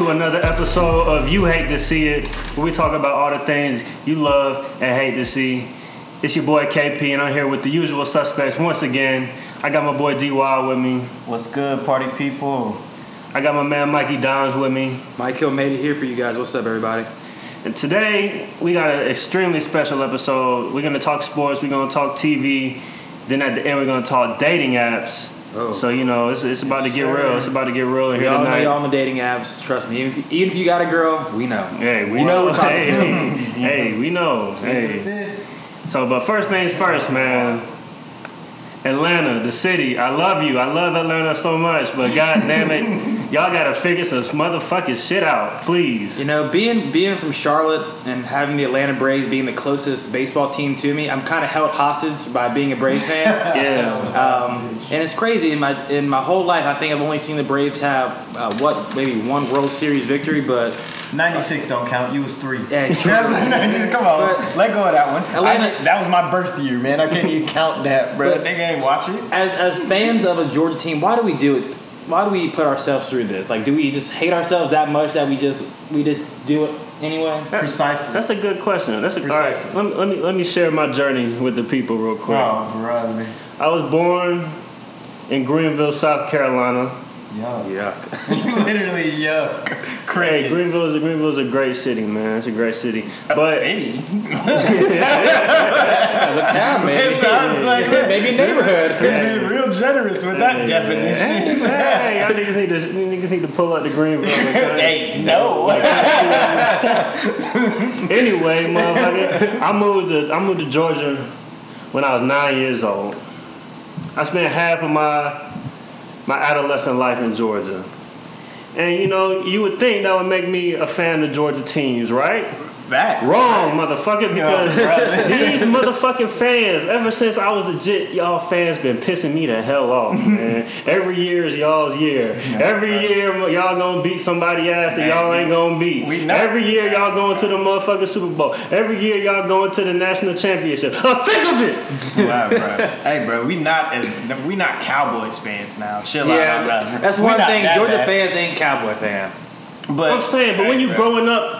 everybody? Welcome to another episode of You Hate to See It, where we talk about all the things you love and hate to see. It's your boy KP, and I'm here with the usual suspects once again. I got my boy DY with me. What's good, party people? I got my man Mikey Downs with me. Mike Hill made it here for you guys. What's up, everybody? And today we got an extremely special episode. We're gonna talk sports. We're gonna talk TV. Then at the end we're gonna talk dating apps. Oh. So you know it's, it's about to get sir. real. It's about to get real in We here all know y'all on the dating apps. Trust me. Even if, even if you got a girl, we know. Hey, we You know we're talking hey, hey, hey, we know. Hey. So, but first things first, man. Atlanta, the city. I love you. I love Atlanta so much, but god damn it, y'all gotta figure some motherfucking shit out, please. You know, being being from Charlotte and having the Atlanta Braves being the closest baseball team to me, I'm kind of held hostage by being a Braves fan. Yeah. Um, and it's crazy. In my in my whole life, I think I've only seen the Braves have uh, what maybe one World Series victory, but 96 don't count. You was three. Yeah, That's true. 90s. Come on, But- let go of that one. Atlanta- I that was my birth year, man. I can't even count that, bro. But- Nigga ain't watching. as as fans of a Georgia team, why do we do it? Why do we put ourselves through this? Like, do we just hate ourselves that much that we just we just do it anyway? Precisely. That's a good question. That's a all right. Precisely. Let me, let me let me share my journey with the people real quick. Oh, brother. I was born in Greenville, South Carolina. Yuck. Yuck. Literally yuck. Crazy. Hey, Greenville is a, Greenville is a great city, man. It's a great city. A But city. As a town, maybe. It sounds like maybe neighborhood. You're being real generous with that Hey, definition. hey, y'all niggas need to you niggas need to pull up the Greenville. okay? hey, no. Anyway, motherfucker, I moved to I moved to Georgia when I was nine years old. I spent half of my my adolescent life in Georgia. And you know, you would think that would make me a fan of the Georgia teams, right? Facts. Wrong, motherfucker, because brother. these motherfucking fans, ever since I was a legit, y'all fans been pissing me the hell off, man. Every year is y'all's year. Every year y'all gonna beat somebody ass that y'all ain't gonna beat. We not- Every year y'all going to the motherfucking Super Bowl. Every year y'all going to the national championship. I'm sick of it. Wow, bro. Hey, bro, we not as we not Cowboys fans now. Chill out, Yeah, that's one thing. that Georgia bad. fans ain't Cowboy fans. But I'm saying, but when you bro. growing up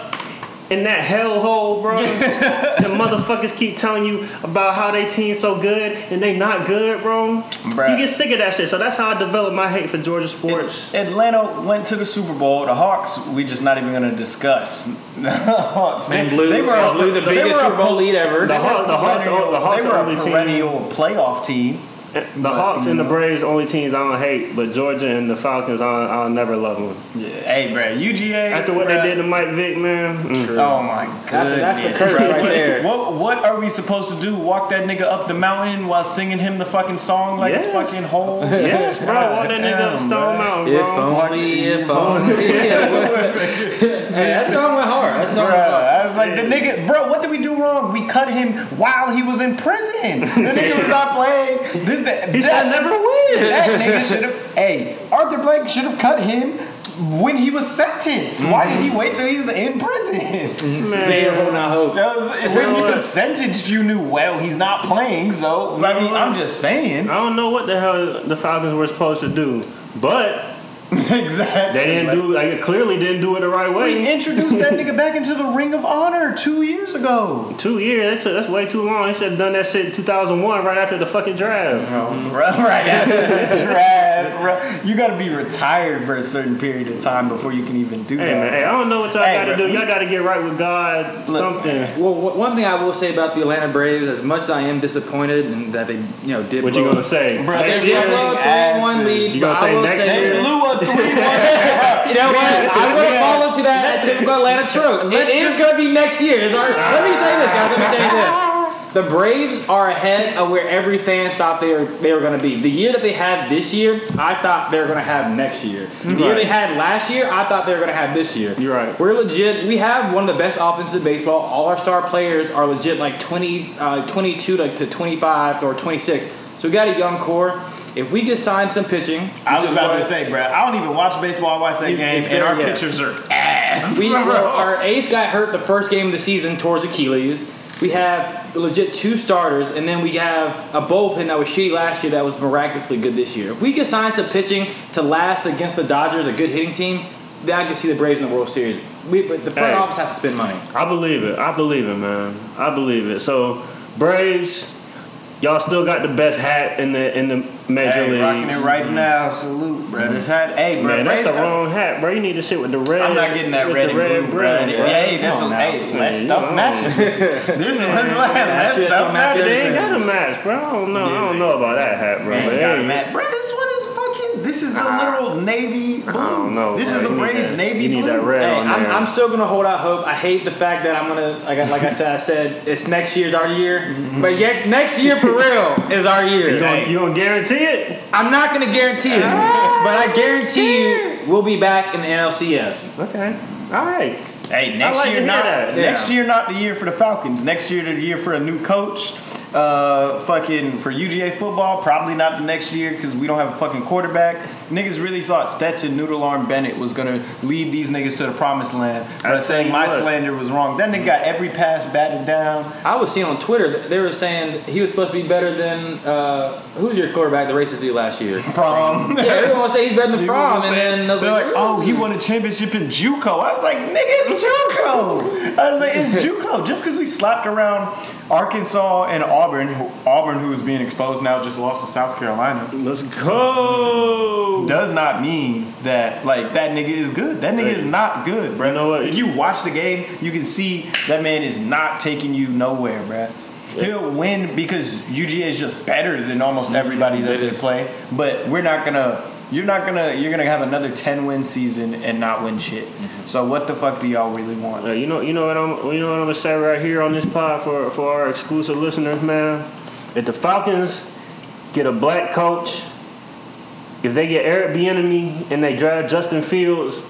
in that hellhole, bro, the motherfuckers keep telling you about how they team so good and they not good, bro. Bruh. You get sick of that shit. So that's how I developed my hate for Georgia sports. Atlanta went to the Super Bowl. The Hawks, we just not even gonna discuss. The Hawks, And blew, they were and blew the they biggest Super Bowl lead ever. The Hawks, the Hawks, the Hawks they are were only a team. perennial playoff team. The Hawks and the Braves only teams I don't hate, but Georgia and the Falcons I'll, I'll never love them. Yeah. Hey, bro, UGA. After what bruh, they did to Mike Vick, man. mm. Oh my god. That's- that's the curse right there. What what are we supposed to do? Walk that nigga up the mountain while singing him the fucking song like it's Yes. fucking holes? Yes, bro. Walk that nigga up Damn, Stone bruh. Mountain, If only, if only. hey, that song went hard. That song Bruh, went hard. I was like, the nigga, bro, what did we do wrong? We cut him while he was in prison. The nigga was not playing. This, that, He should never win. That nigga should have. Hey, Arthur Blank should have cut him when he was sentenced. Why did he mm-hmm. wait till he was in prison? Holding out hope. Was- when know he what? was sentenced, you knew well he's not playing. So I mean, I'm just saying. I don't know what the hell the Falcons were supposed to do, but exactly. they didn't do. Like, clearly didn't do it the right way. We introduced that nigga back into the Ring of Honor two years ago. Two years. That took, that's way too long. He should have done that shit in 2001, right after the fucking draft. Right, right after the draft, bro. You gotta be retired for a certain period of time before you can even do Hey that. man, hey, I don't know what y'all Hey, got to do. Y'all got to get right with God. Look, something. Well, one thing I will say about the Atlanta Braves, as much as I am disappointed and that they, you know, did What blow, you gonna say? Bro, Next they They year? blew blew a Asses. three-one lead. You gonna say next say- year? They blew a three-one. You know what? I'm gonna Yeah. follow to that as typical Atlanta trope. It is gonna be next year. It's our, let me say this, guys. Let me say this. The Braves are ahead of where every fan thought they were they were going to be. The year that they had this year, I thought they were going to have next year. The year Right. they had last year, I thought they were going to have this year. You're right. We're legit. We have one of the best offenses in baseball. All our star players are legit like 20, uh, 22 to, to 25 or 26. So we got a young core. If we get signed some pitching, I was is about to say, bro. I don't even watch baseball. I watch that You- game, it's and our yes. pitchers are ass. We, well, our ace got hurt the first game of the season towards Achilles. We have legit two starters, and then we have a bullpen that was shitty last year that was miraculously good this year. If we get signed some pitching to last against the Dodgers, a good hitting team, then I can see the Braves in the World Series. We, but the front Hey. office has to spend money. I believe it. I believe it, man. I believe it. So Braves, y'all still got the best hat in the in the major Hey, leagues. rocking it right mm. now. Salute, bro. This hat. Hey, bro. Man, that's the wrong hat, bro. You need to shit with the red. I'm not getting that red and blue, bro. brim, Yeah, hey, that's a, hey, Man, stuff matches. this is what's shit stuff matches. They ain't got a match, bro. I don't know. I don't know about that hat, bro. Ain't But got a match. Bro, this one is. This is the literal navy blue. I don't know. This bro. is the Braves that- navy You need blue. that red Hey, on I'm, there. I'm still gonna hold out hope. I hate the fact that I'm gonna, like, I- like I said, I said it's next year's our year, mm-hmm. but yes, next year for real is our you year. gonna, you gonna guarantee it? I'm not gonna guarantee it, ah, but I guarantee you we'll be back in the NLCS. Okay. All right. Hey, next like year not that. next Yeah. year not the year for the Falcons. Next year the year for a new coach. Uh, fucking for UGA football, probably not the next year because we don't have a fucking quarterback. Niggas really thought Stetson Noodle Arm Bennett was gonna lead these niggas to the promised land. I'd saying my what? slander was wrong. That nigga got every pass batted down. I was seeing on Twitter that they were saying he was supposed to be better than uh, who's your quarterback, the racist dude last year. From Yeah, everyone was saying he's better than Fromm, and then they're like, oh, he won a championship in JUCO. I was like, nigga, it's JUCO. I was like, it's JUCO. Just because we slapped around Arkansas and Auburn, Auburn, who is being exposed now, just lost to South Carolina, Let's go. Does not mean that like that nigga is good. That nigga is not good, bro. You know? If you watch the game, you can see that man is not taking you nowhere, bro. He'll win because UGA is just better than almost everybody that they play. But we're not gonna. You're not gonna. You're gonna have another ten win season and not win shit. So what the fuck do y'all really want? Uh, you know, you know what I'm, you know what I'm gonna say right here on this pod for for our exclusive listeners, man. If the Falcons get a black coach, if they get Eric Bieniemy and they draft Justin Fields,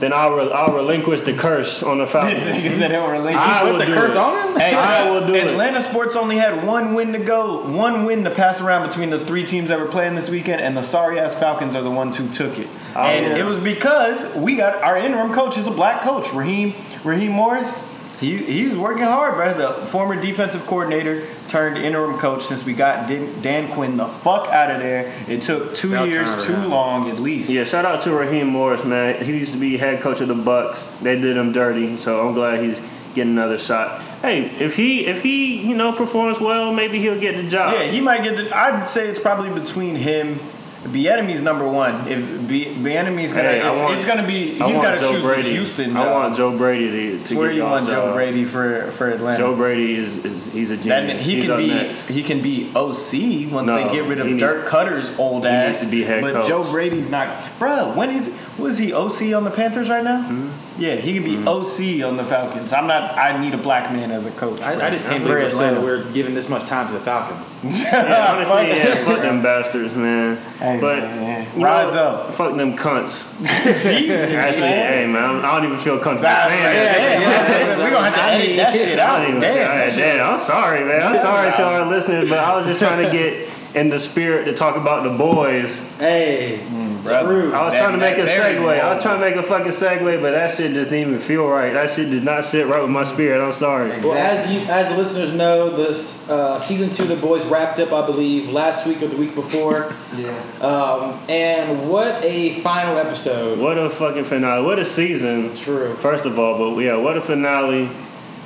then I'll re- I'll relinquish the curse on the This Falcons. nigga said he'll relate. I will the do curse it. on him. Hey, I will do it. Atlanta sports only had one win to go, one win to pass around between the three teams that were playing this weekend, and the sorry ass Falcons are the ones who took it. Oh, and yeah. it was because we got our interim coach is a black coach, Raheem Raheem Morris. He he's working hard, bro. The former defensive coordinator turned interim coach since we got Dan, Dan Quinn the fuck out of there. It took two About years, too long at least. Yeah, shout out to Raheem Morris, man. He used to be head coach of the Bucs. They did him dirty, so I'm glad he's getting another shot. Hey, if he if he you know performs well, maybe he'll get the job. Yeah, he might get. The, I'd say it's probably between him. Bieniemy's number one. If B- Bieniemy's gonna, Hey, it's, want- it's gonna be. I He's got to choose Brady. Houston. I job. want Joe Brady to, to Where get you want Joe. Brady for for Atlanta? Joe Brady is, is he's a That, genius. he He's can be next. he can be OC once No, they get rid of he needs- Dirk Koetter's old he ass. needs to be head but coach. Joe Brady's not. Bruh, when is was he OC on the Panthers right now? Mm-hmm. Yeah, he can be mm-hmm. OC on the Falcons. I'm not. I need a black man as a coach. I, I just can't For believe we're Atlanta. we're giving this much time to the Falcons. Yeah, honestly, yeah, fuck them bastards, man. Hey, but man, you know, rise up. Fuck them cunts. Jesus, Actually, man. hey man, I don't even feel comfortable Nah, saying yeah, that. yeah, yeah. we gonna have to edit that shit I out. don't even Damn, feel, that hey, shit- damn, I'm sorry, man. I'm sorry to our listeners, but I was just trying to get in the spirit to talk about the boys. Hey, brother. true. I was That- trying to make a that very segue. I was trying to make a fucking segue, but that shit just didn't even feel right. That shit did not sit right with my spirit. I'm sorry. Well, as you, as the listeners know, this uh, season two of the boys wrapped up, I believe, last week or the week before. Yeah. Um, and what a final episode! What a fucking finale. What a season. True. First of all, but yeah, what a finale.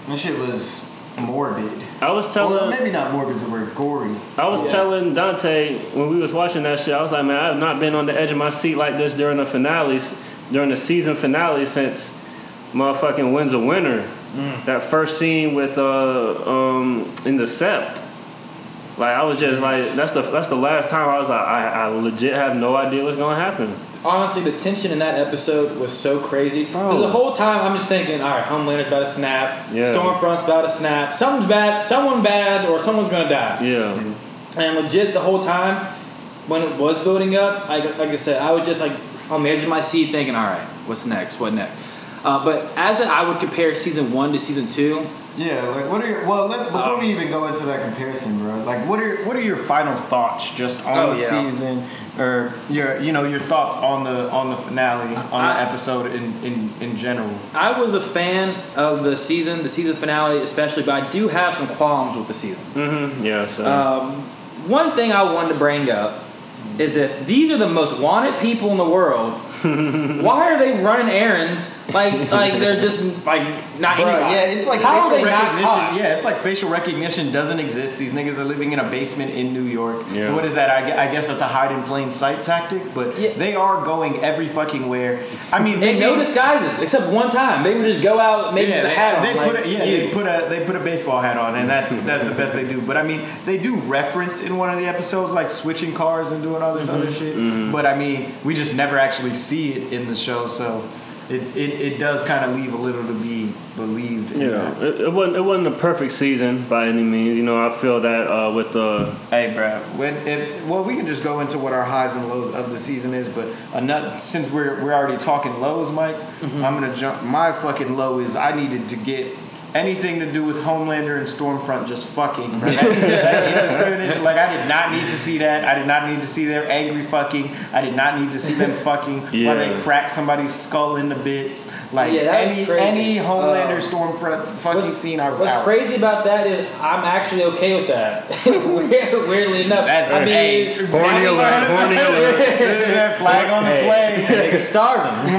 That shit was morbid. I was telling Well, maybe not morbid, the word gory. I was Yeah. telling Dante when we was watching that shit, I was like, man, I have not been on the edge of my seat like this during the finales, during the season finale since motherfucking Winds of Winter. That first scene with uh um in the Sept. Like I was just like that's the that's the last time I was like I, I legit have no idea what's gonna happen. Honestly, the tension in that episode was so crazy. Oh. The whole time, I'm just thinking, all right, Homelander's about to snap. Yeah. Stormfront's about to snap. Something's bad. Someone bad, or someone's gonna die. Yeah. And legit, the whole time, when it was building up, I, like I said, I was just like on the edge of my seat thinking, all right, what's next? What next? Uh, but as I would compare season one to season two, Yeah, like what are your well? Let, before we even go into that comparison, bro, like what are what are your final thoughts just on Oh, the yeah. season, or your you know your thoughts on the on the finale on the episode in, in in general? I was a fan of the season, the season finale especially, but I do have some qualms with the season. Mm-hmm. Yeah. So Um, one thing I wanted to bring up is that these are the most wanted people in the world, Why are they running errands like like they're just like not Bruh, anybody? yeah, it's like How are facial they recognition. caught? Yeah, it's like facial recognition doesn't exist. These niggas are living in a basement in New York. Yeah. What is that? I, I guess that's a hide in plain sight tactic, but Yeah. they are going every fucking where. I mean, And no disguises, except one time. They would just go out, maybe yeah, the they, hat on. they like, put a, yeah, you. they put a they put a baseball hat on, and that's that's the best they do. But I mean, they do reference in one of the episodes like switching cars and doing all this other Mm-hmm. shit. But I mean, we just never actually see it in the show, so it it, it does kind of leave a little to be believed. in know, it, it wasn't it wasn't a perfect season by any means. You know, I feel that uh, with the Hey, bro. When it, well, we can just go into what our highs and lows of the season is, but another, since we're we're already talking lows, Mike, Mm-hmm. I'm gonna jump. My fucking low is I needed to get anything to do with Homelander and Stormfront just fucking. Bro. That, that like I did not need to see that. I did not need to see their angry fucking. I did not need to see them fucking while Yeah. they crack somebody's skull into bits. Like Yeah, that was any crazy. any Homelander Uh, Stormfront fucking scene, I was what's out. crazy about that is I'm actually okay with that. Weirdly enough, That's I mean, hey, horny alert, horny alert. that flag on the Hey. play. nigga starving. on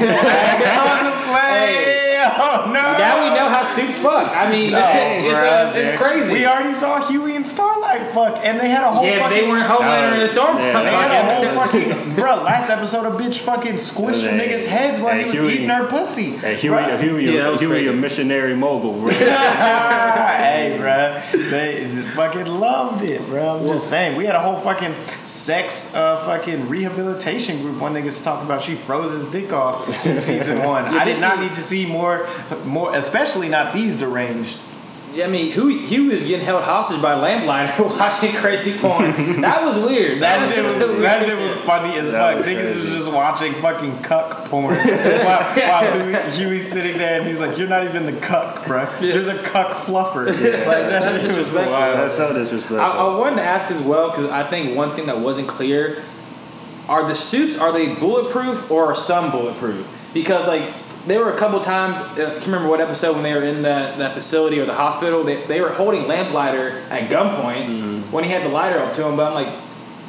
the play. no! now we know how soups fuck. I mean, Oh, it's, uh, it's crazy. We already saw Huey and Starlight fuck, and they had a whole yeah, but fucking. they weren't Homelander and Stormfront. Yeah, They had a whole fucking bro. Last episode, a bitch fucking squished a nigga's heads while hey, he was Huey. eating her pussy. Hey, Huey, Bruh. Huey, Yeah, that was Huey, crazy. a missionary mogul. Bro. hey, bro, they just fucking loved it, bro. I'm just saying, we had a whole fucking sex, uh, fucking rehabilitation group. One nigga's talking about she froze his dick off in season one. I did not is- need to see more, more, especially not these deranged. Yeah, I mean, Huey, Huey was getting held hostage by a lamplighter watching crazy porn. That was weird. That shit was, the weirdest that shit was funny as That fuck. was Niggas crazy. was just watching fucking cuck porn while, while Huey, Huey's sitting there and he's like, "You're not even the cuck, bro. You're the cuck fluffer." Like that That's shit was disrespectful. wild. That's so disrespectful. I, I wanted to ask as well because I think one thing that wasn't clear are the suits are they bulletproof or are some bulletproof? Because like there were a couple times uh, I can't remember what episode when they were in that, that facility or the hospital they, they were holding lamplighter at gunpoint Mm-hmm. when he had the lighter up to him. But I'm like,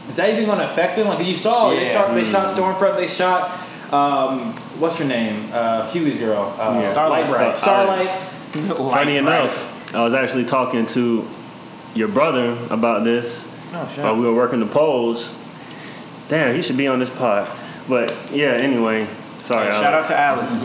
is that even going to affect him? Like you saw they Yeah. start they shot Stormfront they shot um, what's her name uh, Huey's girl uh, Yeah. Starlight Starlight. Uh, Starlight. Funny enough, I was actually talking to your brother about this Oh shit. while we were working the polls. Damn, he should be on this pod. But yeah, anyway, sorry. Shout out to Alex.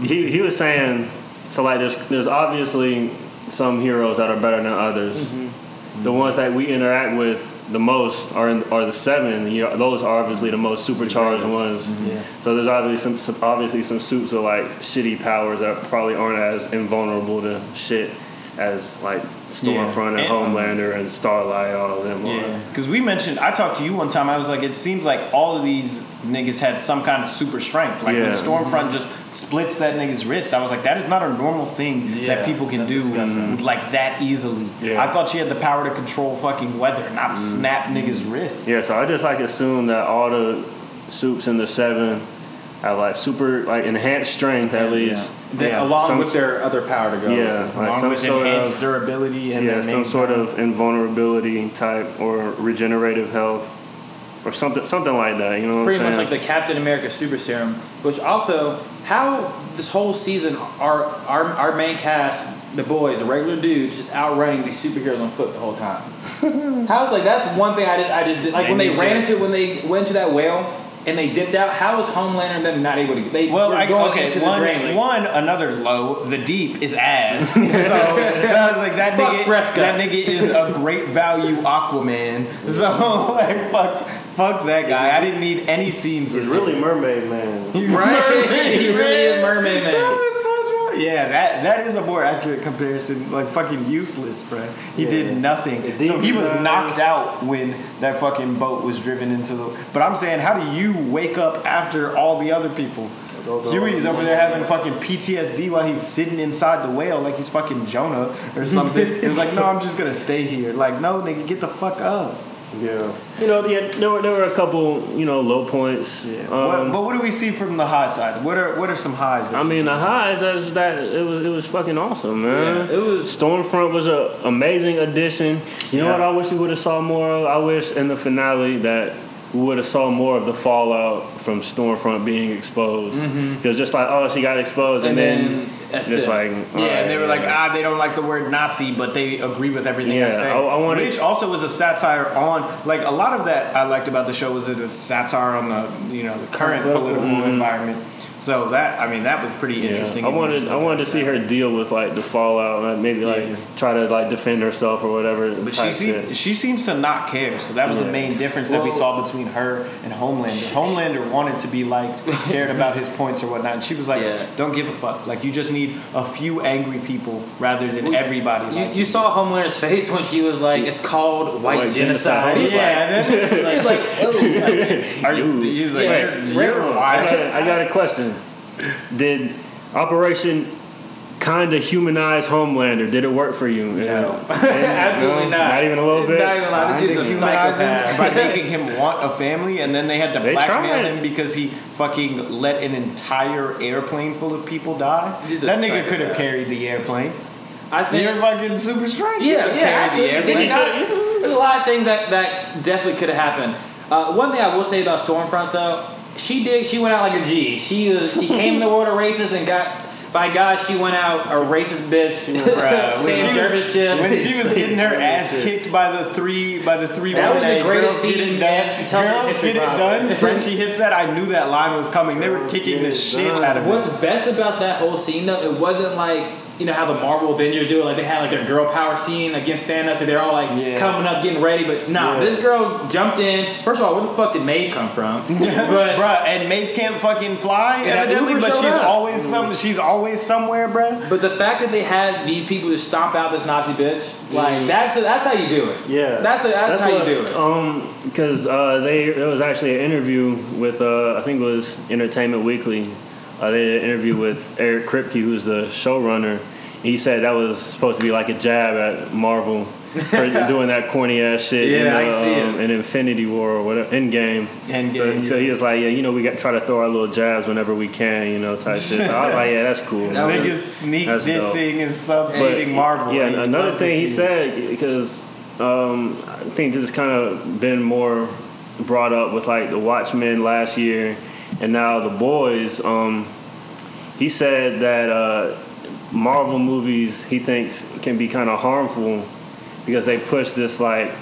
he he was saying so like there's there's obviously some heroes that are better than others. Mm-hmm. The ones that we interact with the most are in, are the seven. You know, those are obviously the most supercharged ones. Mm-hmm. Yeah. So there's obviously some, some obviously some suits with like shitty powers that probably aren't as invulnerable to shit as like Stormfront and, And, um, Homelander and Starlight, all of them. Yeah, because we mentioned. I talked to you one time. I was like, it seems like all of these niggas had some kind of super strength. Like when Yeah. Stormfront just splits that nigga's wrist, I was like, that is not a normal thing Yeah, that people can that's do with like that easily. Yeah. I thought she had the power to control fucking weather, not snap niggas' wrists. Yeah, so I just like assume that all the soups in the seven have like super like enhanced strength at least. They- Yeah. along Some- with their other power to go. Yeah, like Along some with sort enhanced of durability and yeah, their some sort power. of invulnerability type or regenerative health or something something like that. You know what Pretty I'm much like the Captain America super serum, which also how this whole season our our our main cast, the boys, the regular dudes, just outrunning these superheroes on foot the whole time. How's like that's one thing I did I did like They when they need ran to- into when they went to that whale and they dipped out. How is Homelander and them not able to? They Well, were I, going okay, into one, the drain. Like, one, another low. The deep is ass. so I was like, that Fuck nigga, Fresca. that nigga is a great value Aquaman. So like, fuck, fuck that guy. I didn't need any scenes with He's really Mermaid Man. him. right? he really is Mermaid Man. Yeah, that that is a more accurate comparison. Like fucking useless, bro. He Yeah. did nothing. So he was knocked out when that fucking boat was driven into the. But I'm saying, how do you wake up after all the other people? Huey's over there having fucking PTSD while he's sitting inside the whale like he's fucking Jonah or something. It's like, no, I'm just gonna stay here. Like, no, nigga, get the fuck up. Yeah. You know, yeah, there were there were a couple, you know, low points. Yeah. Um, what, but what do we see from the high side? What are what are some highs? I mean, the highs is that it was it was fucking awesome, man. Yeah, it was- Stormfront was a amazing addition. You know what? I wish we would have saw more of. I wish in the finale that we would have saw more of the fallout from Stormfront being exposed. It was just like, oh, she got exposed, and, And then, then that's just it. like, Yeah, and they were like, ah. they don't like the word Nazi, but they agree with everything I Yeah, say. I- I wanted- Which also was a satire on, like, a lot of that I liked about the show was it a satire on the, you know, the current Political. political environment. So that, I mean, that was pretty interesting. I wanted I wanted to see that. her deal with like the fallout, and maybe like Yeah. try to like defend herself or whatever. But she seems, she seems to not care. So that was the main difference that we saw between her and Homelander. Homelander wanted to be liked, cared about his points or whatnot. And she was like, Yeah. don't give a fuck. Like, you just need a few angry people rather than everybody. You, like you saw Homelander's face when she was like, "It's called white, White genocide." genocide. Yeah, and was like, like, he's like, oh, are you, he's like, Yeah, you're, right. you're I got, a, I got a question. Did Operation kind of humanize Homelander? Did it work for you? No. Yeah. absolutely No? not. Not even a little bit? Not even allowed. The Kinda dude's a humanize him. psychopath. by making him want a family, and then they had to They blackmail tried. him because he fucking let an entire airplane full of people die. He's That nigga could have carried the airplane. I think. You're fucking super strength. Yeah, yeah, carry actually, the airplane. not- there's a lot of things that, that definitely could have happened. Uh, one thing I will say about Stormfront though, she did she went out like a G. She was, she came in the world of racist and got by God she went out a racist bitch. Bruh, when she was- When she was getting her ass kicked by the three by the three That was the hey, greatest girls get scene it done. television Girls history, get it probably. done. Frenchie hits that. I knew that line was coming. They were kicking the shit done. out of What's best about that whole scene though, it wasn't like you know how the Marvel Avengers do it, like they had like their girl power scene against Thanos, and they're all like Yeah. coming up, getting ready. But nah, Yeah. this girl jumped in. First of all, where the fuck did Maeve come from? but Bruh, and Maeve can't fucking fly, evidently, but she's up. always some she's always somewhere, bruh. but the fact that they had these people to stomp out this Nazi bitch, like that's that's how you do it. Yeah, That's that's, how what- you do it. Um, because uh, they there was actually an interview with uh, I think it was Entertainment Weekly. Uh, they did an interview with Eric Kripke, who's the showrunner. He said that was supposed to be like a jab at Marvel for doing that corny ass shit in, Yeah, I see it. um, in Infinity War or whatever, Endgame. Endgame, So, so he was like, yeah, you know, we got try to throw our little jabs whenever we can, you know, type shit. So I was like, yeah, that's cool. That was- Niggas sneak That's dope. dissing and But, subtweeting Marvel. Yeah, another thing he it. said because um, I think this has kind of been more brought up with like the Watchmen last year, and now the Boys. Um, he said that uh, Marvel movies he thinks can be kind of harmful because they push this like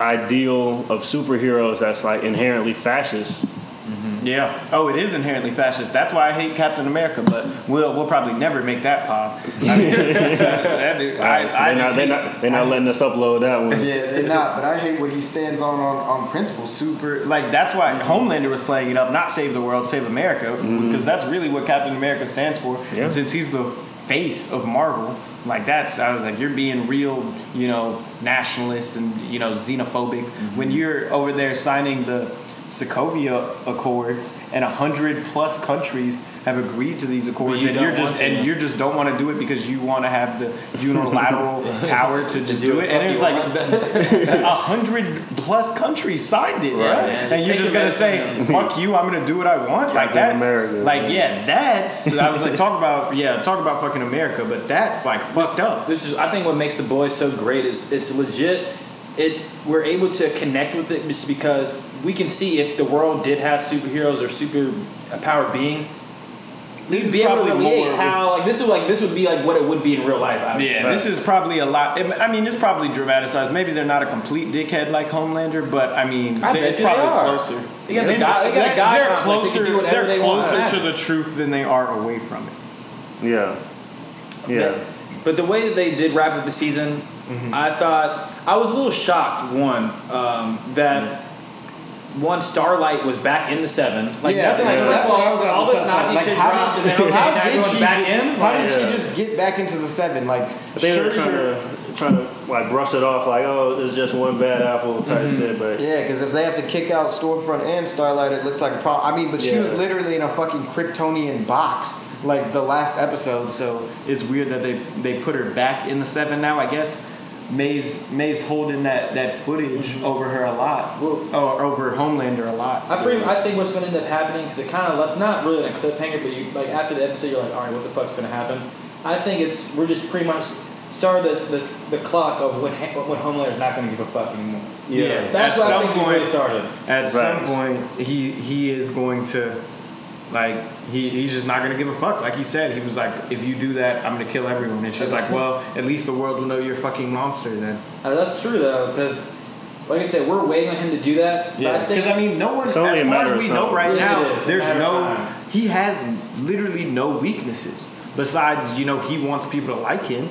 ideal of superheroes that's like inherently fascist. Mm-hmm. Yeah. Oh, it is inherently fascist. That's why I hate Captain America. But we'll we'll probably never make that pop. I mean, that dude- I, Right, so I they're, not, they're, hate- not, they're not letting us upload that one. Yeah, they're not. But I hate what he stands on on, on principle. Super. super like that's why mm-hmm. Homelander was playing it up, not save the world, save America, mm-hmm. because that's really what Captain America stands for. Yeah. And since he's the face of Marvel, like that's I was like, you're being real, you know, nationalist and you know xenophobic when you're over there signing the Sokovia Accords and a hundred plus countries have agreed to these accords, you and you're just to. and you just don't want to do it because you want to have the unilateral power to just do do what it. And the it's like a hundred plus countries signed it, Right, right? man. And you're just gonna back say, "Fuck you! I'm gonna do what I want." Like Captain that's America. like yeah, that's. I was like, talk about yeah, talk about fucking America, but that's like fucked up. This is I think what makes the boys so great is it's legit. It we're able to connect with it just because we can see if the world did have superheroes or super powered beings. This We'd is be able to probably relate more a- how like this is like this would be like what it would be in real life. Obviously. Yeah, this is probably a lot. I mean, it's probably dramatized. Maybe they're not a complete dickhead like Homelander, but I mean, I they- it's you they probably closer. They got the It's- guy- they got a they're- guy They're complex. They closer. They're closer to the truth than they are away from it. Yeah. Yeah. But the way that they did wrap up the season, Mm-hmm. I thought I was a little shocked. One um, that one Starlight was back in the seven. Like Yeah, nothing like so that's of what I was about all to this touch on. Like, how did- and okay, how did she back just- in. How did Yeah. she just get back into the seven? Like, I think sure they're trying to trying to like brush it off, like oh, it's just one bad apple type mm-hmm. shit. But Yeah, because if they have to kick out Stormfront and Starlight, it looks like a problem. I mean, but she was literally in a fucking Kryptonian box, like the last episode. So It's weird that they they put her back in the seven now. I guess Maeve's Maeve's holding that that footage mm-hmm. over her a lot, or oh, over Homelander a lot. I pretty, I think what's going to end up happening because it kind of left not really in a cliffhanger, but you like after the episode, you're like, all right, what the fuck's going to happen? I think it's we're just pretty much started the, the, the clock of when Ha- when Homelander's not going to give a fuck anymore. Yeah, That's at what I some think point- really started. At some point, he he is going to, like, he, he's just not gonna give a fuck. Like he said, he was like, if you do that, I'm gonna kill everyone. And she's like, well, at least the world will know you're a fucking monster then. Uh, that's true though, because like I said, we're waiting on him to do that. but I think because I mean, no one, as It's far only as matter of we know right Yeah, now, it is. There's no, he has literally no weaknesses besides, you know, he wants people to like him.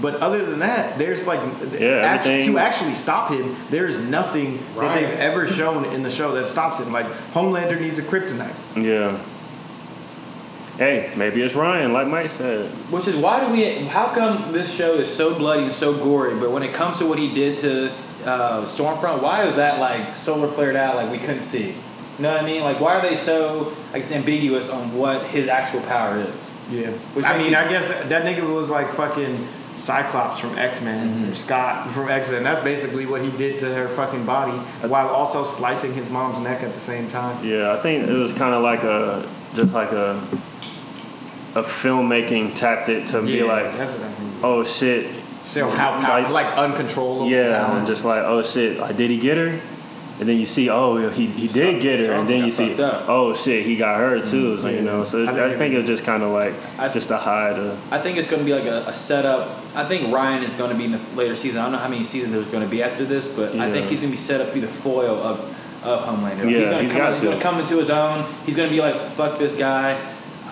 But other than that, there's like Yeah, act- to actually stop him. There is nothing that they've ever shown in the show that stops him. Like Homelander needs a kryptonite. Yeah. Hey, maybe it's Ryan, like Mike said. Which is why do we? How come this show is so bloody and so gory, but when it comes to what he did to uh, Stormfront, why is that like solar flared out like we couldn't see? You know what I mean? Like why are they so I guess ambiguous on what his actual power is? Yeah. Which I makes mean, me- I guess that, that nigga was like fucking Cyclops from X Men, Mm-hmm. or Scott from X Men. That's basically what he did to her fucking body while also slicing his mom's neck at the same time. Yeah, I think it was kind of like a, just like a, a filmmaking tactic to be like, I mean. oh shit, So how power, Like- like, uncontrollable. yeah, power. and just like, oh shit, like did he get her? And then you see, oh, he, he did get her, and then you see, up. oh shit, he got her too. Mm, so, you know, so I I think think, it was just kind of like I- just to hide. I think it's going to be like a, a setup. I think Ryan is going to be in the later season. I don't know how many seasons there's going to be after this, but I think he's going to be set up to be the foil of, of Homelander. Yeah, he's going to come. got He's going to come into his own. He's going to be like, "Fuck this guy.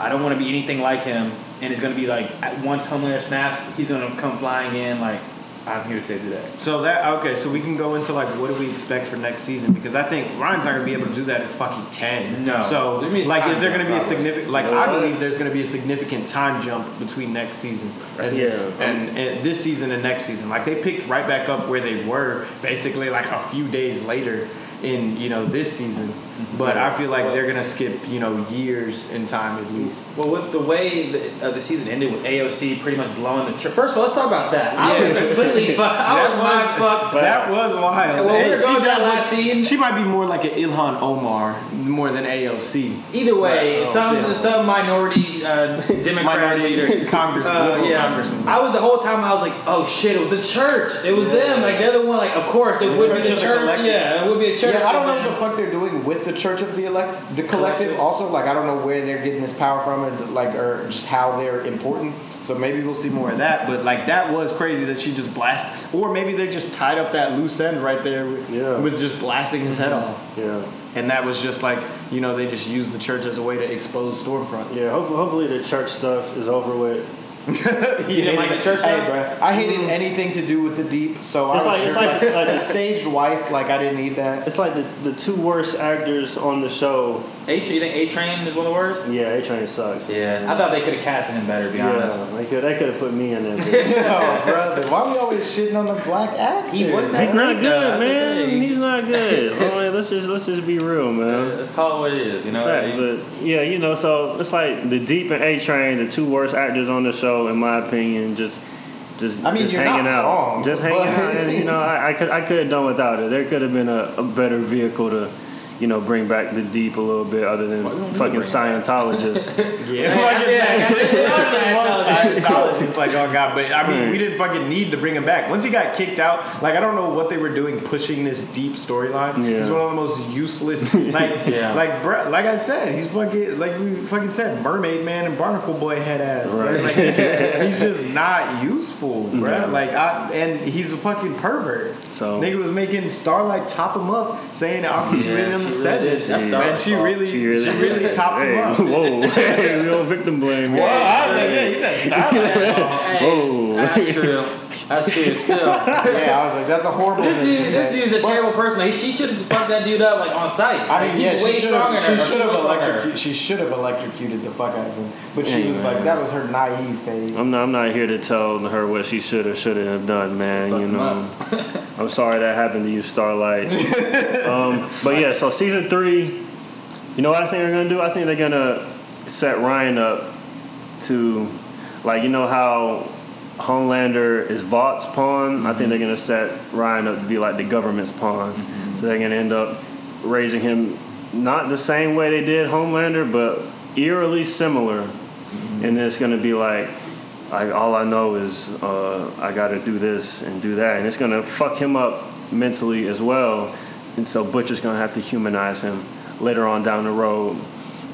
I don't want to be anything like him." And he's going to be like, once Homelander snaps, he's going to come flying in like, "I'm here to save the day." So that okay, so we can go into like what do we expect for next season because I think Ryan's not gonna be able to do that at fucking ten. No. So There's gonna be a like, is there gonna jump, be a significant? Like, Yeah. I believe there's gonna be a significant time jump between next season and, Yeah. and, and this season and next season. Like they picked right back up where they were basically like a few days later in you know this season. But I feel like they're gonna skip you know years in time at least. Well, with the way the, uh, the season ended with AOC pretty much blowing the church. First of all, let's talk about that. I was completely fucked. I was mind fucked. That was wild. Well, we were she going that last scene. She might be more like an Ilhan Omar more than AOC. Either way, Right. Oh, some yeah. some minority uh, Democrat Minority leader. Congress, Uh, yeah. congressman. I was the whole time I was like, oh shit, it was a church. It was them. Like they're the one. Like of course it The would Church be the of the church. Collective. yeah, it would be a church. Yeah, I don't know and what the fuck they're doing with the Church of the Elect, the collective. Also, like I don't know where they're getting this power from, and like or just how they're important. So maybe we'll see more of that. But like that was crazy that she just blasted, or maybe they just tied up that loose end right there with, Yeah. with just blasting his head off. yeah, And that was just like you know they just used the church as a way to expose Stormfront. yeah. Hopefully, hopefully the church stuff is over with. You didn't like the church Hey, stuff? bro, I hated anything to do with the deep. So It's I was like- it's sure, like- like, like- the staged wife. Like I didn't need that. It's like the, the two worst actors on the show. A you think A Train is one of the worst? Yeah, A Train sucks. Yeah, I thought they could have casted him better. To be honest. Yeah, they could they could have put me in there. but- No, brother. Why we always shitting on the black actor? He wouldn't He's not good, man. He's not good. I mean, let's just let's just be real, man. Let's call it what it is. You know. what I mean? but yeah, you know, so it's like the Deep and A Train, the two worst actors on the show, in my opinion, just just, I mean, just you're hanging not out, wrong, just hanging but- out, and you know, I, I could I could have done without it. There could have been a, a better vehicle to. You know, bring back the deep a little bit, other than What do you mean fucking bring? Scientologists. Yeah, Yeah, like yeah, it's yeah, like- it's like one Scientologist, like oh god, but I mean, Right. we didn't fucking need to bring him back. Once he got kicked out, like I don't know what they were doing pushing this deep storyline. Yeah. He's one of the most useless, like, Yeah. like, bruh, like I said, he's fucking, like we fucking said, Mermaid Man and Barnacle Boy head ass, bruh. Right. Like, he's just not useful, bruh. Yeah. Like, I, and he's a fucking pervert. So- nigga was making Starlight top him up, saying I'll get you Yeah, in on she the really seven. did. That's Man, Starlight's she fault. really, she really, topped hey, him up. Whoa, hey, we don't victim blame. Well, here. I was like, yeah, he said stop. Hey, Whoa. That's true. That's true. Still, Yeah, I was like, that's a horrible. this thing dude, this say. dude's a But- terrible person. He, she should have fucked that dude up like on site. I mean, he's yeah, way she should stronger have. She should have She's way stronger than her. electrocuted. She should have electrocuted the fuck out of him. But she Hey, was like, that was her naive phase. I'm not, I'm not here to tell her what she should or shouldn't have done, man. You know, I'm sorry that happened to you, Starlight. um, but yeah, so season three, you know what I think they're gonna do? I think they're gonna set Ryan up to, like, you know how Homelander is Vought's pawn. I think they're gonna set Ryan up to be like the government's pawn. So they're gonna end up raising him not the same way they did Homelander, but eerily similar. And it's gonna be like, like all I know is uh, I got to do this and do that, and it's gonna fuck him up mentally as well. And so Butcher's gonna have to humanize him later on down the road.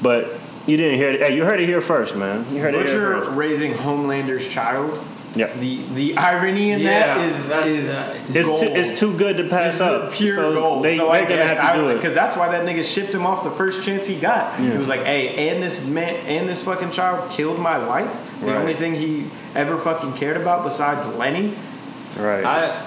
But you didn't hear it. Hey, you heard it here first, man. You heard it here Butcher first. raising Homelander's child. Yeah. The the irony in Yeah, that is that's- is It's gold. too, it's too good to pass It's up. pure so gold. They, so I they're gonna guess have to do it. because that's why that nigga shipped him off the first chance he got. Yeah. He was like, "Hey, and this man and this fucking child killed my wife. The Right. only thing he ever fucking cared about besides Lenny." Right. I,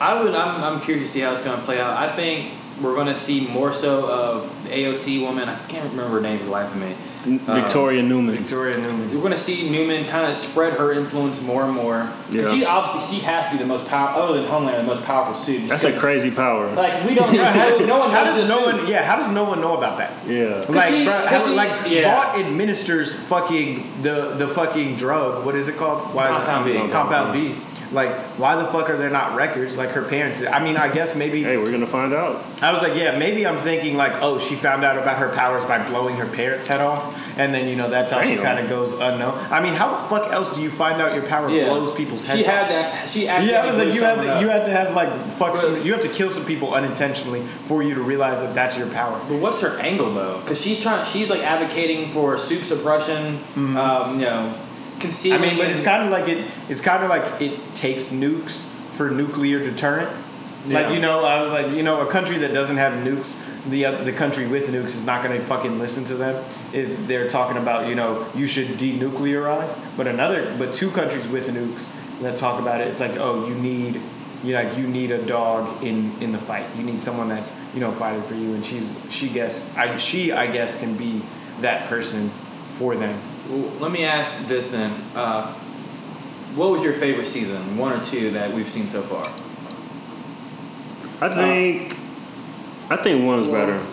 I would. I'm, I'm curious to see how it's going to play out. I think we're going to see more so of AOC woman. I can't remember her name for the life of me. Uh, Victoria Neuman. Victoria Neuman. We're going to see Neuman kind of spread her influence more and more. Yeah. She obviously she has to be the most powerful, other than Homelander, the most powerful suit. That's a crazy power. Like 'cause we don't know. no one How does no suit. one? Yeah, how does no one know about that? Yeah. Like, he- bro, 'cause how, he- like yeah. Vought administers fucking the the fucking drug. What is it called? Why is it- Compound V. Compound V. Like, why the fuck are there not records? Like her parents. I mean, I guess maybe. Hey, we're gonna find out. I was like, yeah, maybe I'm thinking like, oh, she found out about her powers by blowing her parents' head off, and then you know that's how she kind of goes unknown. I mean, how the fuck else do you find out your power Yeah. blows people's heads She off? had that. She actually. yeah, I was like, you have to, you up. had to have like fuck some, you have to kill some people unintentionally for you to realize that that's your power. But what's her angle though? Because she's trying. She's like advocating for soup suppression. Um, you know, I mean, but it's kind of like it. It's kind of like it takes nukes for nuclear deterrent. Yeah. Like you know, I was like, you know, a country that doesn't have nukes, the uh, the country with nukes is not going to fucking listen to them if they're talking about, you know, you should denuclearize. But another, but two countries with nukes that talk about it, it's like, oh, you need, you like you need a dog in in the fight. You need someone that's you know fighting for you, and she's she guess I she I guess can be that person for them. Well, let me ask this then. Uh, what was your favorite season, one or two, that we've seen so far? I think. I think one one's better.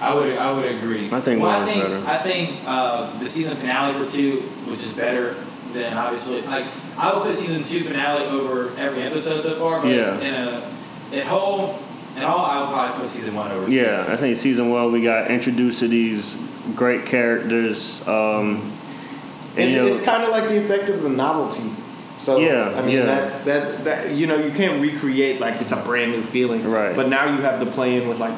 I would I would agree. I think well, one I was think better. I think uh, the season finale for two was just better than obviously like I would put season two finale over every episode so far. But Yeah. In a in whole in all, I would probably put season one over. Yeah, season I think season one we got introduced to these great characters. Um, and, It's, you know, it's kind of like the effect of the novelty. So Yeah, I mean yeah. that's that that you know you can't recreate like it's a brand new feeling Right. but now you have to play in with like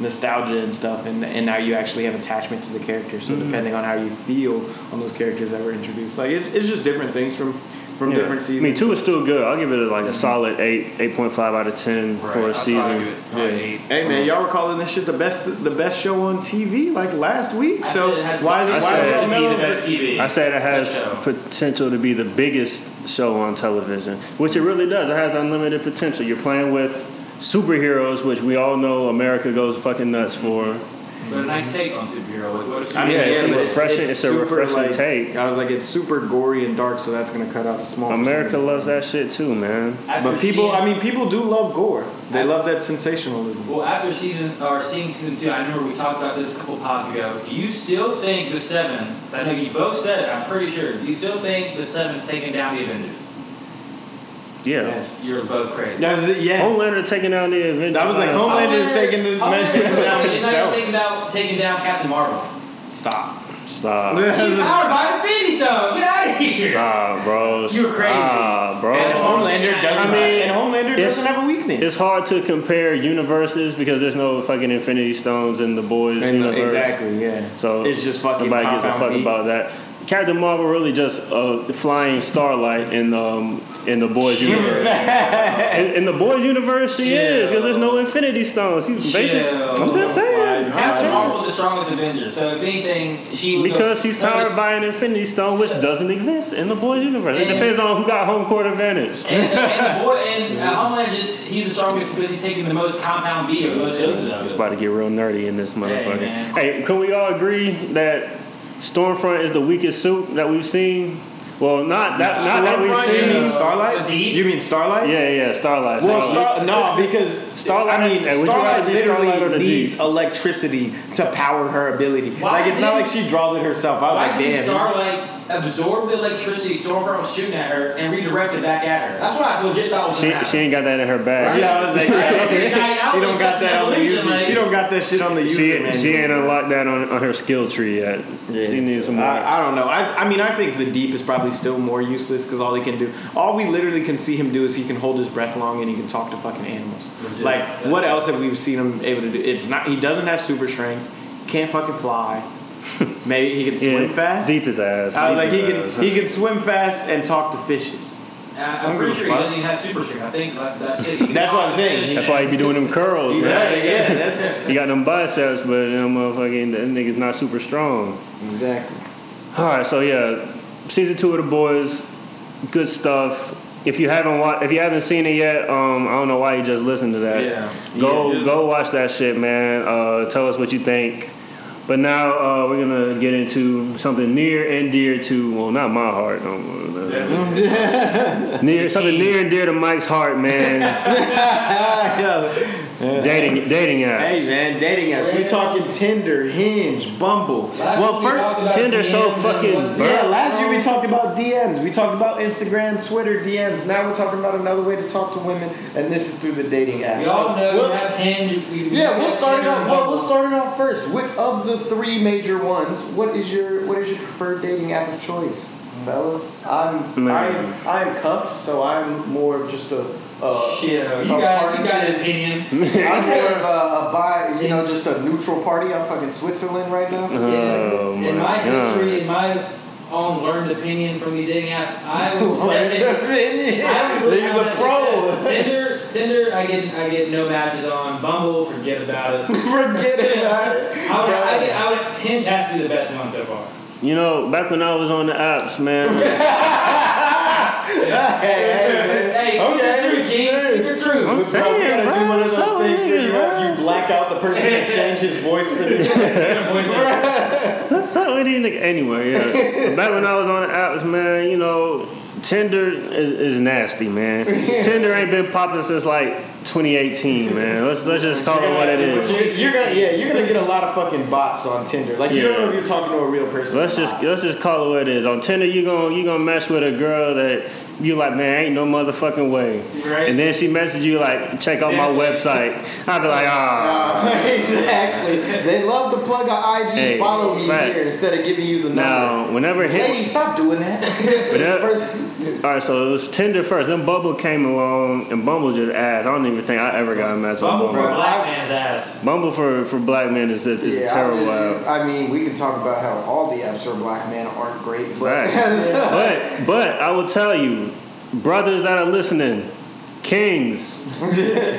nostalgia and stuff and, and now you actually have attachment to the characters so Mm-hmm. depending on how you feel on those characters that were introduced like it's, it's just different things from from yeah. different seasons. I mean, two is still good. I'll give it like a mm-hmm. solid eight, eight point five out of ten Right, for I'd a season. give it probably eight. Hey man, y'all were calling this shit the best the best show on TV like last week. I so it why is it I why said- is it to be the best TV. I said it has potential to be the biggest show on television, which it really does. It has unlimited potential. You're playing with superheroes, which we all know America goes fucking nuts for. But a nice take on superhero. Like, what if I mean, Yeah, it's a refreshing- it's a refreshing like- take. I was like, it's super gory and dark, so that's gonna cut out the small. America percentage. loves that shit too, man. after But people, seeing- I mean, people do love gore. They love that sensationalism. Well, after season or seeing season two, I remember we talked about this a couple pods ago. Do you still think the seven? I know you both said it. I'm pretty sure. Do you still think the seven's taking down the Avengers? Yeah. Yes. You're both crazy. That was it. Yes. Homelander taking down the Avengers. That was like uh, Homelander is taking the Homelander taking is down not himself. taking down taking down Captain Marvel. Stop. Stop. She's powered by the Infinity Stone. Get out of here. Stop, bro. You're crazy. Stop, bro. And Homelander doesn't. I mean, and Homelander doesn't have a weakness. It's hard to compare universes because there's no fucking Infinity Stones in the boys And- universe. exactly. Yeah. So it's just fucking. nobody gives a fuck V. about that. Captain Marvel really just uh, flying Starlight in um in the boys universe. in, in the boys universe, she is because there's no Infinity Stones. She's basically. I'm just saying. Captain Marvel's the strongest Avenger. So if anything, she go- Because she's powered by an Infinity Stone, which doesn't exist in the boys universe. It depends on who got home court advantage. And, and the boy and uh, Homelander just he's the strongest because he's taking the most compound V or most doses of It's it. about to get real nerdy in this motherfucker. man. Hey, can we all agree that Stormfront is the weakest suit that we've seen? Well, not that, not that we've Starlight? You mean seen. Starlight? You mean Starlight? Yeah, yeah, Starlight. Well, Starlight. Star, no, because Starlight- I mean, hey, would Starlight rather be Starlight literally needs Deep? electricity to power her ability. Why like it's not like she draws it herself. I was Why like, damn. Starlight absorb the electricity Stormfront was shooting at her and redirect it back at her? That's what I legit thought was She, gonna she ain't got that in her bag. Yeah, I was like, yeah, I she don't got that on the evolution, user. like- She don't got that shit on the user. She, manual. she ain't unlocked that on, on her skill tree yet. she needs some more. I, I don't know. I, I mean, I think the deep is probably probably still more useless because all he can do, all we literally can see him do is he can hold his breath long and he can talk to fucking animals. Legit. Like, That's what else have we seen him able to do? It's not. He doesn't have super strength. Can't fucking fly. Maybe he can swim Yeah, fast. Deep his ass. I was deep like, he can ass. he can swim fast and talk to fishes. Uh, I'm Don't pretty sure he doesn't even have super strength. I think that, that's it. He That's what I'm saying. That's why he'd be doing them curls, Yeah, man. yeah. That's, He got them biceps, but them motherfucking that nigga's not super strong. Exactly. All right, so yeah, season two of the boys, good stuff. If you haven't wa- if you haven't seen it yet, um, I don't know why you just listened to that. Yeah. Go Yeah, go watch that shit, man. Uh, tell us what you think. But now uh, we're gonna get into something near and dear to well, not my heart. Um, Definitely. near something near and dear to Mike's heart, man. yeah. dating dating apps. Hey man, dating apps. We talking Tinder, Hinge, Bumble. Last well, week we first, talked about Tinder's so fucking yeah, last year we talked about DMs. We talked about Instagram, Twitter DMs. Now we're talking about another way to talk to women, and this is through the dating apps. We all know We'll- you have Hinge. We, we Yeah, we'll start it off. Well, we'll start it off first. What of the three major ones? What is your what is your preferred dating app of choice, fellas? I'm Man. I'm I'm cuffed, so I'm more just a uh, Shit, you a got, you got an opinion. I'm more of a, a bi, you know, just a neutral party. I'm fucking Switzerland right now. Oh, in my my God. history, in my own learned opinion from these dating apps, I was Learned I was really He's having a pro. success. Tinder, Tinder, I get I get no matches on. Bumble, forget about it. Forget about it. I would, I, get, I would, Hinge has to be the best one so far. You know, back when I was on the apps, man. Hey, speak Okay, your truth, King. Speak your truth. I'm Bro, we saying, gotta bro, do one of those so things where you, niggas, you black out the person and change his voice for this. What's up with these niggas? Anyway, yeah. Back when I was on the apps, man, you know, Tinder is, is nasty, man. Tinder ain't been popping since like 2018, man. Let's let's just call it what it is. You're, gonna, yeah, you're gonna get a lot of fucking bots on Tinder. Like you don't know if you're talking to a real person. Let's just let's just call it what it is. On Tinder, you gonna you gonna match with a girl that you like, man, ain't no motherfucking way. Right. And then she message you like, check out my website. I'd be like, ah. exactly. They love to plug a IG Hey, follow me facts. here instead of giving you the number. Now, whenever him, Lady, stop doing that. whenever, First, all right, so it was Tinder first. Then Bumble came along, and Bumble just ass. I don't even think I ever got a match on Bumble for Bumble. black man's ass. Bumble for, for black men is is yeah, a terrible I, app. just, uh, I mean, we can talk about how all the apps for black men aren't great, but Right. But but I will tell you, brothers that are listening, kings,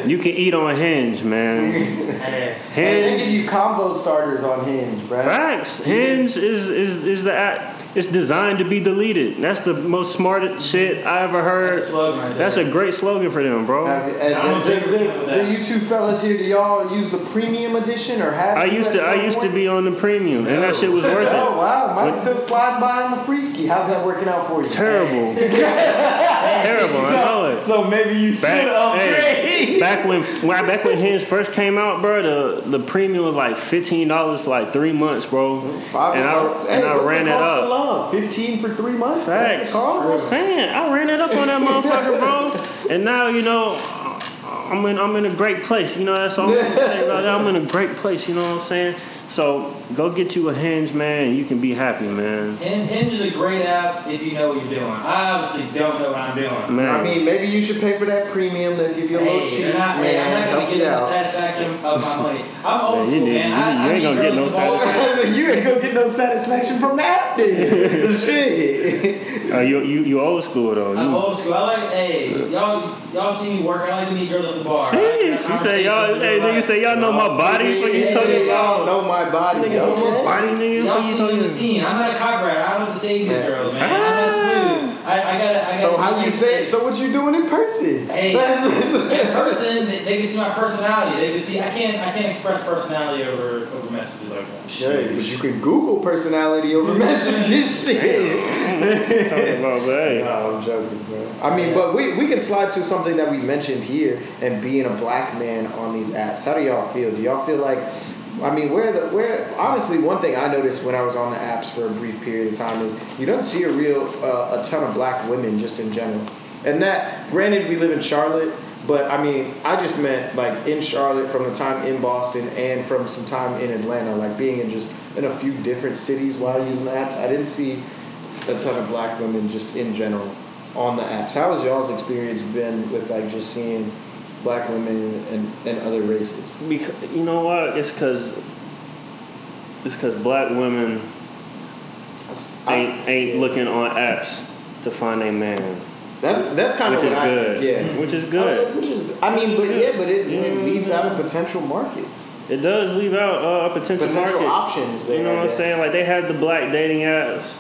you can eat on Hinge, man. Hey, they give Hinge, you combo starters on Hinge, bruh. facts. Hinge is is is the app. It's designed to be deleted. That's the most smartest shit I ever heard. That's a slogan right there. That's a great slogan for them, bro. Have, and, I don't and, do, do- do you two fellas here, do y'all use the premium edition or have I used to I some used to be on the premium, and that shit was worth Oh it. wow, mine's still sliding by on the free ski. How's that working out for you? Terrible, terrible. I know it. So maybe you should Back, upgrade. hey, back when, when back when Hinge first came out, bro, the, the premium was like fifteen dollars for like three months, bro. Five and I bucks. and I ran it up. Love? Fifteen for three months. Facts. That's the cost. I'm saying I ran it up on that motherfucker, bro. And now you know I'm in I'm in a great place. You know that's all I'm gonna about that. I'm in a great place. You know what I'm saying? So go get you a Hinge, man. and You can be happy, man. Hinge Hinge is a great app if you know what you're doing. I obviously don't know what I'm doing. Man, I mean, maybe you should pay for that premium. They'll give you a little Hey, sheets, they're hey, I'm not gonna you get the satisfaction of my money. I'm old Man, you school, need- man. you- I, you I ain't gonna get girls no with balls. you ain't gonna get no satisfaction from that, app then. Shit. uh, you, you you old school though. I'm You, old school. I like, hey, y'all, y'all see me work. I like to meet girls at the bar. I like to Jeez, she said y'all. Hey, them. nigga say y'all know my body. What you Hey, talking about? Y'all know my body. Niggas know my okay? body, nigga. Y'all What you see me talking the scene. I'm not a cock rat. I don't have to save these Yeah. girls, man. I'm not ah. smooth. I, I gotta, I gotta. So how be you say? It, So what you doing in person? Hey, That's- in person, they, they can see my personality. They can see. I can't. I can't express personality over over messages like that. Hey, but you can Google personality over messages. Shit. Talking about, but hey. No, I'm joking, bro. I mean, but we, we can slide to something that we mentioned here and being a black man on these apps. How do y'all feel? Do y'all feel like, I mean, where the where honestly, one thing I noticed when I was on the apps for a brief period of time is you don't see a real uh, a ton of black women just in general. And that, granted, we live in Charlotte. But I mean, I just meant like in Charlotte from the time in Boston and from some time in Atlanta, like being in just in a few different cities while using the apps. I didn't see a ton of black women just in general on the apps. How has y'all's experience been with like just seeing black women and, and other races? Because you know what? It's because it's because black women I- ain't ain't yeah. looking on apps to find a man, That's that's kind which of is what I good. think. Yeah. Which is Uh, good. which is, I mean, but yeah, but it, Yeah. it leaves out a potential market, It does leave out uh, a potential, potential market. options there. You know what I'm saying? Like they have the black dating apps.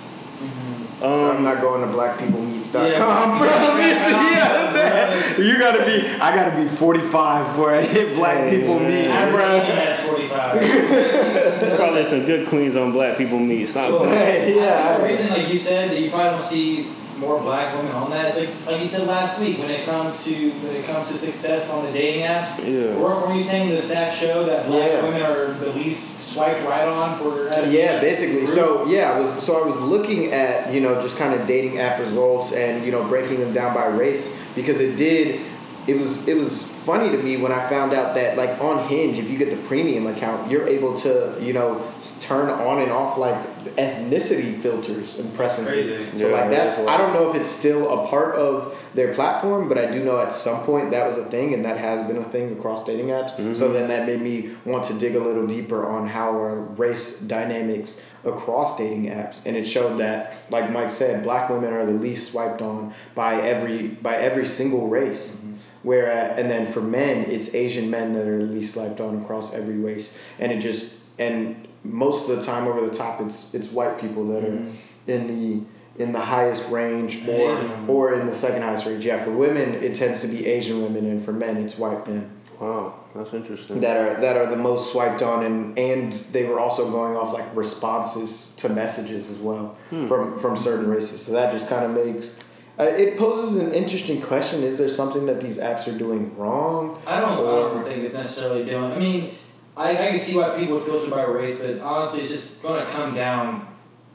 I'm Um, not going to blackpeoplemeets.com, Yeah. bro. Listen, yeah, man. You gotta be. I gotta be 45 before I hit black people yeah. meets, I'm bro. That's 45. probably some good queens on black people meet. Stop. Well, Yeah. The reason, like you said, that you probably don't see more black women on that, it's like like you said last week, when it comes to when it comes to success on the dating app. Yeah. Weren't were you saying the stats show that black Yeah. women are the least swiped right on for? Yeah, basically. So yeah, I was so I was looking at you know just kind of dating app results and you know breaking them down by race because it did. It was it was funny to me when I found out that like on Hinge, if you get the premium account, you're able to you know turn on and off like ethnicity filters and preferences. crazy. So Yeah, like that's that's a I lot. don't know if it's still a part of their platform, but I do know at some point that was a thing, and that has been a thing across dating apps. So then that made me want to dig a little deeper on how are race dynamics across dating apps, and it showed that, like Mike said, black women are the least swiped on by every by every single race. Whereas, uh, and then for men, it's Asian men that are least swiped on across every race, and it just and most of the time over the top, it's it's white people that are mm-hmm. in the in the highest range or Asian or in the second highest range. Yeah, for women it tends to be Asian women, and for men it's white men Wow, that's interesting. that are that are the most swiped on, and and they were also going off like responses to messages as well hmm. from from certain races. So that just kind of makes. Uh, it poses an interesting question: Is there something that these apps are doing wrong? I don't. I don't think it's necessarily doing. I mean, I, I can see why people would filter by race, but honestly, it's just going to come down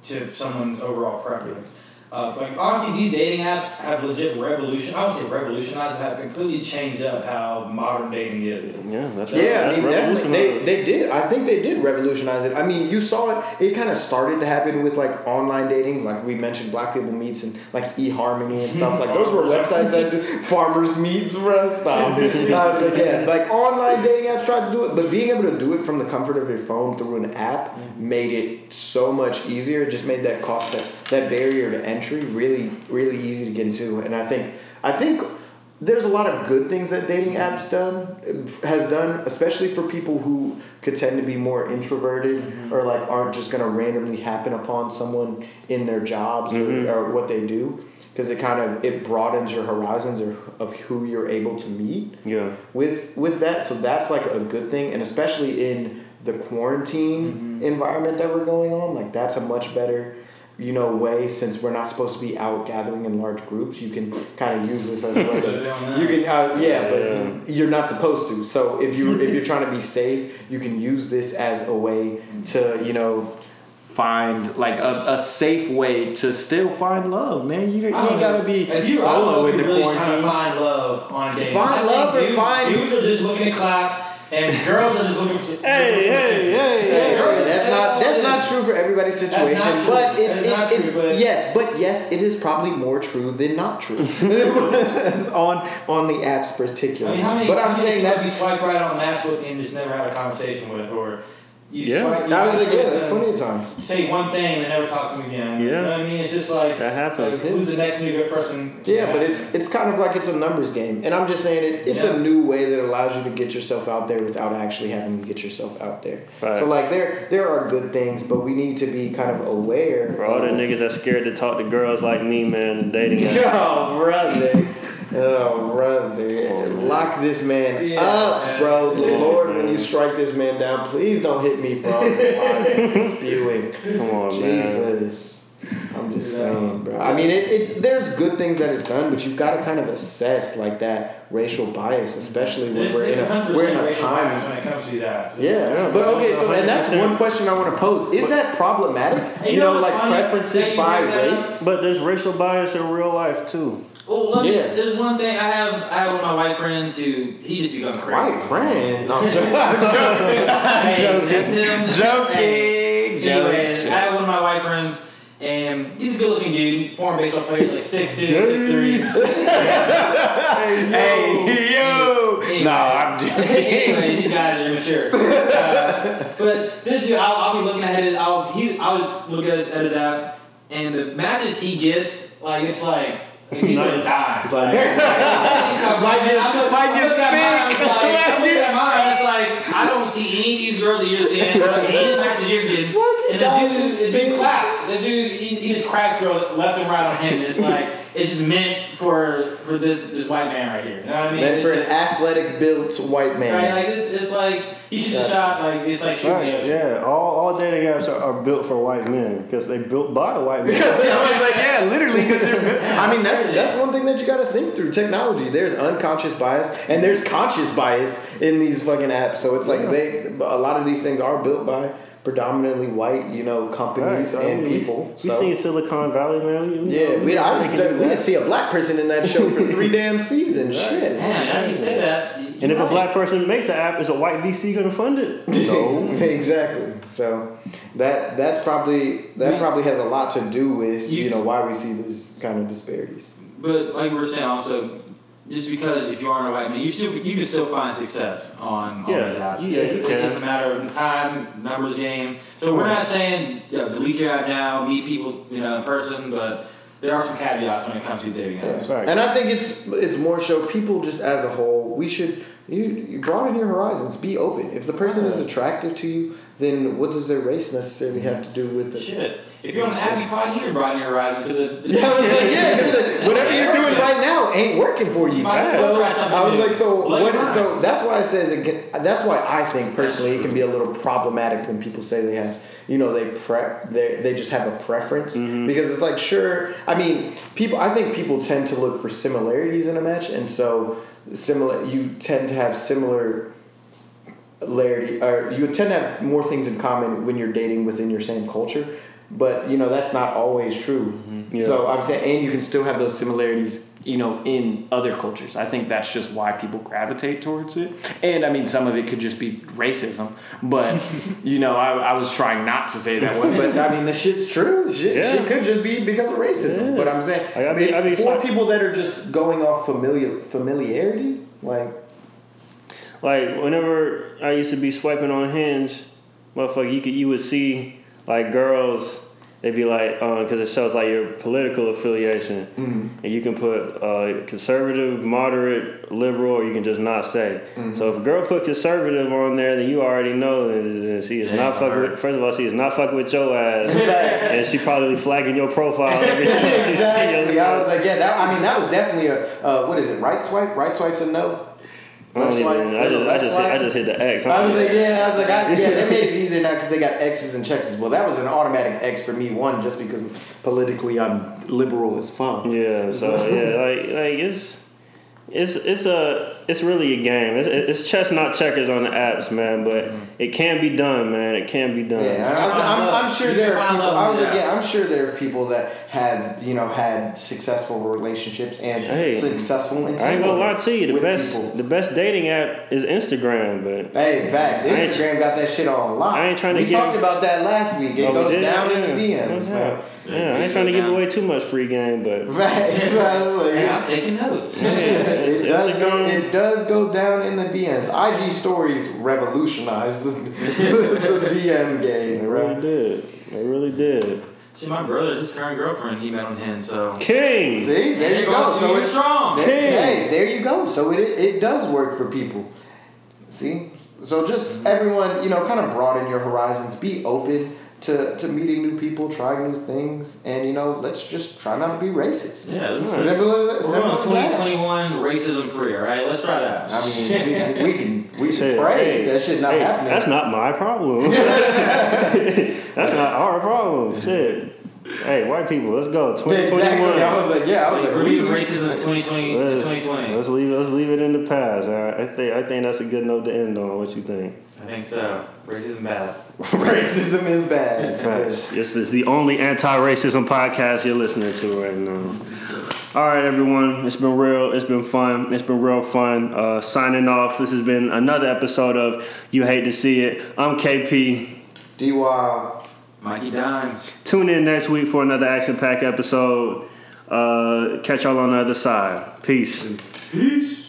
to someone's overall preference. Uh, like honestly, these dating apps have legit revolution. I would say revolutionized, have completely changed up how modern dating is. Yeah, that's Yeah, I that's mean, definitely. They, they did. I think they did revolutionize it. I mean, you saw it. It kind of started to happen with like online dating, like we mentioned, Black People Meets and like eHarmony and stuff. Like those were websites that did farmers meets, bro. Stop. I was like, yeah, like online dating apps tried to do it, but being able to do it from the comfort of your phone through an app made it so much easier. It just made that cost that that barrier to entry really really easy to get into. And I think I think there's a lot of good things that dating mm-hmm. apps done has done, especially for people who could tend to be more introverted mm-hmm. or like aren't just gonna randomly happen upon someone in their jobs Mhm. or, mm-hmm. or what they do. Because it kind of it broadens your horizons or of who you're able to meet yeah. with with that. So that's like a good thing, and especially in the quarantine environment that we're going on, like that's a much better you know way since we're not supposed to be out gathering in large groups. You can kind of use this as a way to you can, uh, yeah, but Yeah. you're not supposed to. So if you if you're trying to be safe, you can use this as a way to you know find like a, a safe way to still find love, man. You, you ain't know. gotta be If you, I solo in the you're really trying to quarantine. find love on a date. Find I love or dudes, find- dudes are just looking to clap, and girls are just looking for. Hey, hey, hey, hey. girls- That's not that's not true for everybody's That's situation, not true. but it, That's it, not it- true, but- yes, but yes, it is probably more true than not true on on the apps I particularly. mean, how many? but I'm many saying people you that's swipe right on maps with and just never had a conversation with, or you Yeah. swipe. You I was like, swipe that's plenty of times. Say one thing and they never talk to them again. You Yeah. know what I mean? It's just like, That happens. like, who's the next new good person? Yeah, but it's it's kind of like it's a numbers game, and I'm just saying it. It's Yeah. a new way that allows you to get yourself out there without actually having to get yourself out there. Facts. So like there there are good things, but we need to be kind of aware. For all the niggas that's scared to talk to girls like me, man, and dating apps. Oh brother, oh brother, lock this man Yeah, up, man. bro. The Yeah, Lord, when you strike this man down, please don't hit me for all the lies I'm spewing. Come on, man. Jesus. I'm just Yeah. saying, bro. I mean, it, it's there's good things that it's done, but you've got to kind of assess like that racial bias, especially when we're in a we're in a racial bias time. when it comes to that. Yeah, Yeah, but okay, so and that's one question I want to pose: Is that problematic? You you know know, like preferences by bring that up. Uh, race. But there's racial bias in real life too. Well, let me, Yeah. there's one thing I have. I have one of my white friends who he just become crazy. White friend. No, I'm joking. Hey, that's him. Joking. Hey, Joking. I have one of my white friends. And he's a good looking dude, former baseball player, like 6'2, 6'3. Hey, yo. Anyways. No, I'm just. Anyways, these guys are immature. Uh, but this dude, I'll, I'll be looking at his, I'll, he, I'll look at his, at his app, and the matches he gets, like, it's like, he's gonna die. It's like, he's got Might get- might get looking at mine, sick. like- I'm looking get at mine, it's like, I don't see any of these girls that you're seeing, any of the you're getting. And the dude, the dude claps. The dude, he, he just cracked girl left and right on him. It's like, it's just meant for for this this white man right here. You know what I mean? Meant It's for an athletic built white man. Right, like it's, it's like he should have shot like it's like shooting the yeah. All, all dating apps are, are built for white men because they built by white men. I was like, yeah, literally, because they're. I mean, that's that's one thing that you got to think through. Technology, there's unconscious bias and there's conscious bias in these fucking apps. So it's like they, a lot of these things are built by predominantly white, you know, companies Right, so and we- people. We so. seen Silicon Valley, man. We, we yeah, know- we, I, we we can do that. didn't see a black person in that show for three damn seasons. Shit. Man, now you say that. And if a black person makes an app, is a white VC gonna fund it? No. exactly. So that that's probably that We- probably has a lot to do with You- you know why we see these kind of disparities. But like we were saying, also, just because if you aren't a white man, you still you can still find success on, on Yeah, these apps. yeah, it's, you it's just a matter of time, numbers game. So we're not saying you know, delete your app now, meet people you know in person, but there are some caveats when it comes to dating apps. Facts. And I think it's it's more so people just as a whole we should you you broaden your horizons, be open. If the person is attractive to you, then what does their race necessarily have to do with it? Shit, if you're on the app, you probably need to broaden your horizons the, the, Yeah, I was like, yeah, 'cause the- whatever you're doing right now ain't working for you. Might So I was new. like, so Let what? So that's why it says it can, that's why I think personally it can be a little problematic when people say they have, you know, they prep they they just have a preference mm-hmm. because it's like sure, I mean, people. I think people tend to look for similarities in a match, and so similar you tend to have similar larity or you tend to have more things in common when you're dating within your same culture but you know that's not always true. Mm-hmm. Yeah. so i'm saying and you can still have those similarities you know in other cultures. I think that's just why people gravitate towards it. And i mean some of it could just be racism. But you know i, I was trying not to say that one but i mean the shit's true. Shit, Yeah. shit could just be because of racism. Yeah. but i'm saying I mean- I mean, for people that are just going off familiar familiarity like Like whenever I used to be swiping on Hinge, motherfucker, you could you would see like girls. They'd be like, because it shows like your political affiliation, and you can put uh, conservative, moderate, liberal, or you can just not say. So if a girl put conservative on there, then you already know that she is Yeah, not fucking with. First of all, she is not fucking with your ass, and she probably flagging your profile. Every time she see exactly i was like yeah that i mean that was definitely a uh, what is it right swipe? Right swipe's a no I don't swipe? I just, I just, hit, I just hit the X. I was like, yeah, I was like, I, yeah, they made it easier now because they got X's and checks. Well, that was an automatic X for me. One, just because politically I'm liberal as fuck. Yeah, so yeah, like like it's it's it's a it's really a game. It's, it's chess, not checkers on the apps, man. But mm-hmm. it can be done, man. It can be done. Yeah, I, I'm, I'm sure You there are people. I was like, yeah, apps. I'm sure there are people that have you know had successful relationships and Hey, successful I ain't gonna lie to you. The best people. the best dating app is Instagram, but Hey, facts. Instagram got that shit on lock. I ain't trying to we get- talked about that last week. It Oh, goes did? down in the Yeah. DMs, Yeah. man. Yeah, I ain't trying to give away too much free game, but right, I was Hey, I'm taking notes. it's- it does go. It does go down in the DMs. IG stories revolutionized the, the DM game. they really did. They really did. See, my brother, his current girlfriend, he met on him, so. King. See, there you go. So it's strong. there, King. hey, there you go. So it it does work for people. See, so just everyone, you know, kind of broaden your horizons. Be open to, to meeting new people, trying new things, and you know, let's just try not to be racist. Yeah, this Nice. is. Simple as, We're simple going that. 2021 racism free, alright? Let's try that. I mean, we, we can we can Shit, pray hey, that shit not hey, happening. That's not my problem. that's not our problem. Shit. Hey, white people, let's go. Twenty twenty one. exactly. I was like, yeah, I was Like, like, we we racism in 2020, Let's, 2020. let's leave. Let's leave it in the past. All right. I think. I think that's a good note to end on. What you think? I think so. Racism is bad. racism is bad. Facts. This is the only anti-racism podcast you're listening to right now. All right, everyone. It's been real. It's been fun. It's been real fun. Uh, signing off. This has been another episode of You Hate to See It. I'm KP. DY. Mikey Dimes. Tune in next week for another action pack episode. Uh, catch y'all on the other side. Peace. Peace.